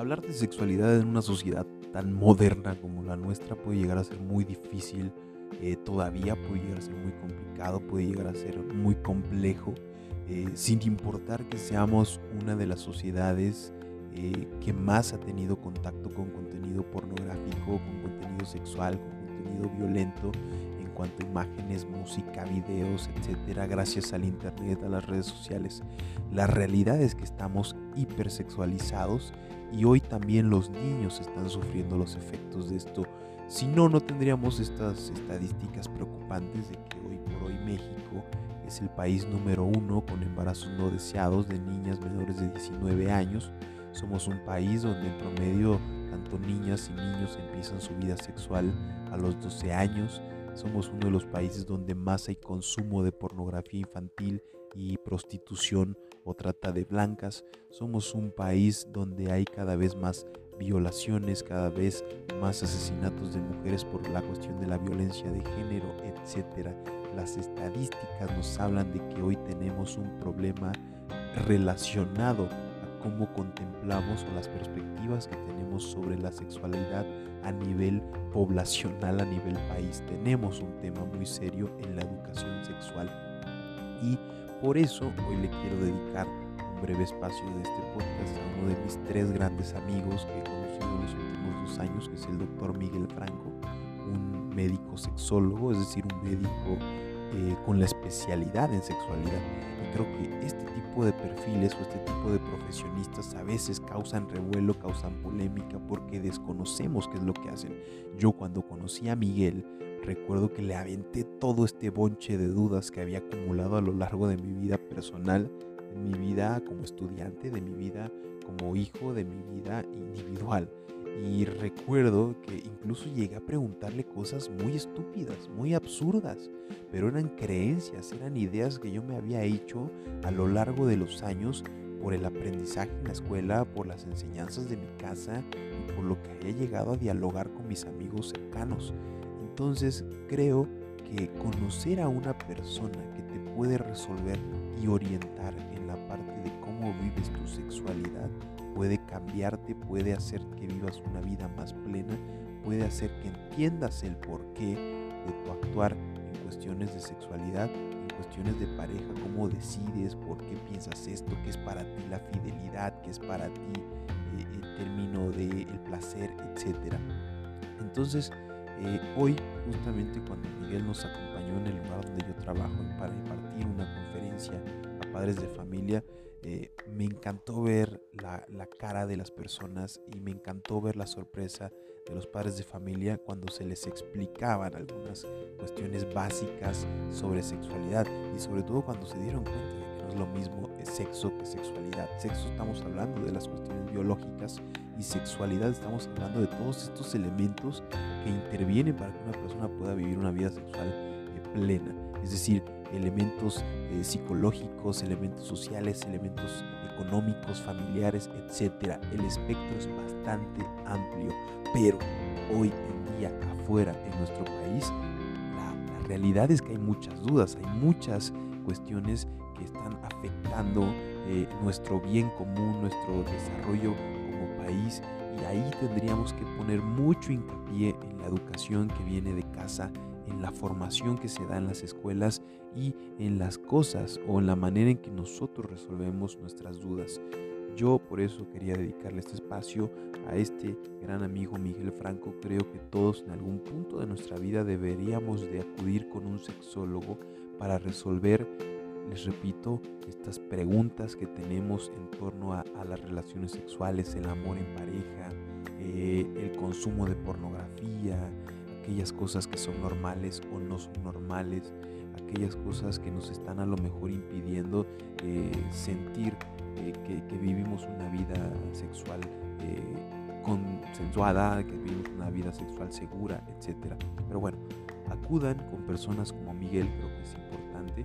Hablar de sexualidad en una sociedad tan moderna como la nuestra puede llegar a ser muy difícil, eh, todavía puede llegar a ser muy complicado, puede llegar a ser muy complejo, eh, sin importar que seamos una de las sociedades eh, que más ha tenido contacto con contenido pornográfico, con contenido sexual, con contenido violento cuanto a imágenes, música, videos, etcétera, gracias al internet, a las redes sociales. La realidad es que estamos hipersexualizados y hoy también los niños están sufriendo los efectos de esto. Si no, no tendríamos estas estadísticas preocupantes de que hoy por hoy México es el país número uno con embarazos no deseados de niñas menores de 19 años. Somos un país donde en promedio tanto niñas y niños empiezan su vida sexual a los 12 años. Somos uno de los países donde más hay consumo de pornografía infantil y prostitución o trata de blancas. Somos un país donde hay cada vez más violaciones, cada vez más asesinatos de mujeres por la cuestión de la violencia de género, etc. Las estadísticas nos hablan de que hoy tenemos un problema relacionado cómo contemplamos o las perspectivas que tenemos sobre la sexualidad a nivel poblacional, a nivel país. Tenemos un tema muy serio en la educación sexual y por eso hoy le quiero dedicar un breve espacio de este podcast a uno de mis tres grandes amigos que he conocido en los últimos dos años, que es el doctor Miguel Franco, un médico sexólogo, es decir, un médico eh, con la especialidad en sexualidad. Y creo que este tipo de perfiles o este tipo de profesionistas a veces causan revuelo, causan polémica porque desconocemos qué es lo que hacen. Yo cuando conocí a Miguel, recuerdo que le aventé todo este bonche de dudas que había acumulado a lo largo de mi vida personal, de mi vida como estudiante, de mi vida como hijo, de mi vida individual. Y recuerdo que incluso llegué a preguntarle cosas muy estúpidas, muy absurdas, pero eran creencias, eran ideas que yo me había hecho a lo largo de los años por el aprendizaje en la escuela, por las enseñanzas de mi casa y por lo que había llegado a dialogar con mis amigos cercanos. Entonces creo que conocer a una persona que te puede resolver y orientar en la parte de cómo vives tu sexualidad puede cambiarte, puede hacer que vivas una vida más plena, puede hacer que entiendas el porqué de tu actuar en cuestiones de sexualidad, en cuestiones de pareja, cómo decides, por qué piensas esto, qué es para ti la fidelidad, qué es para ti eh, el término del el placer, etc. Entonces, eh, hoy, justamente cuando Miguel nos acompañó en el lugar donde yo trabajo para impartir una conferencia a padres de familia, eh, me encantó ver la, cara de las personas y me encantó ver la sorpresa de los padres de familia cuando se les explicaban algunas cuestiones básicas sobre sexualidad y sobre todo cuando se dieron cuenta de que no es lo mismo sexo que sexualidad. Sexo estamos hablando de las cuestiones biológicas y sexualidad estamos hablando de todos estos elementos que intervienen para que una persona pueda vivir una vida sexual eh, plena. Es decir, elementos eh, psicológicos, elementos sociales, elementos económicos, familiares, etc. El espectro es bastante amplio, pero hoy en día afuera en nuestro país, la, realidad es que hay muchas dudas, hay muchas cuestiones que están afectando eh, nuestro bien común, nuestro desarrollo como país y ahí tendríamos que poner mucho hincapié en la educación que viene de casa en la formación que se da en las escuelas y en las cosas o en la manera en que nosotros resolvemos nuestras dudas. Yo por eso quería dedicarle este espacio a este gran amigo Miguel Franco. Creo que todos en algún punto de nuestra vida deberíamos de acudir con un sexólogo para resolver, les repito, estas preguntas que tenemos en torno a, las relaciones sexuales, el amor en pareja, eh, el consumo de pornografía, aquellas cosas que son normales o no son normales, aquellas cosas que nos están a lo mejor impidiendo eh, sentir eh, que, vivimos una vida sexual eh, consensuada, que vivimos una vida sexual segura, etc. Pero bueno, acudan con personas como Miguel, creo que es importante.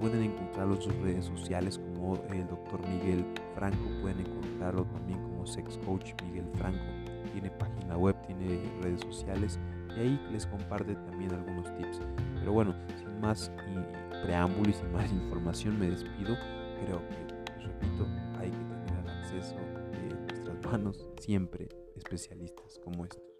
Pueden encontrarlo en sus redes sociales como el doctor Miguel Franco, pueden encontrarlo también como Sex Coach Miguel Franco. Tiene página web, tiene redes sociales y ahí les comparte también algunos tips. Pero bueno, sin más preámbulo y sin más información me despido. Creo que, repito, hay que tener el acceso de nuestras humanos siempre especialistas como estos.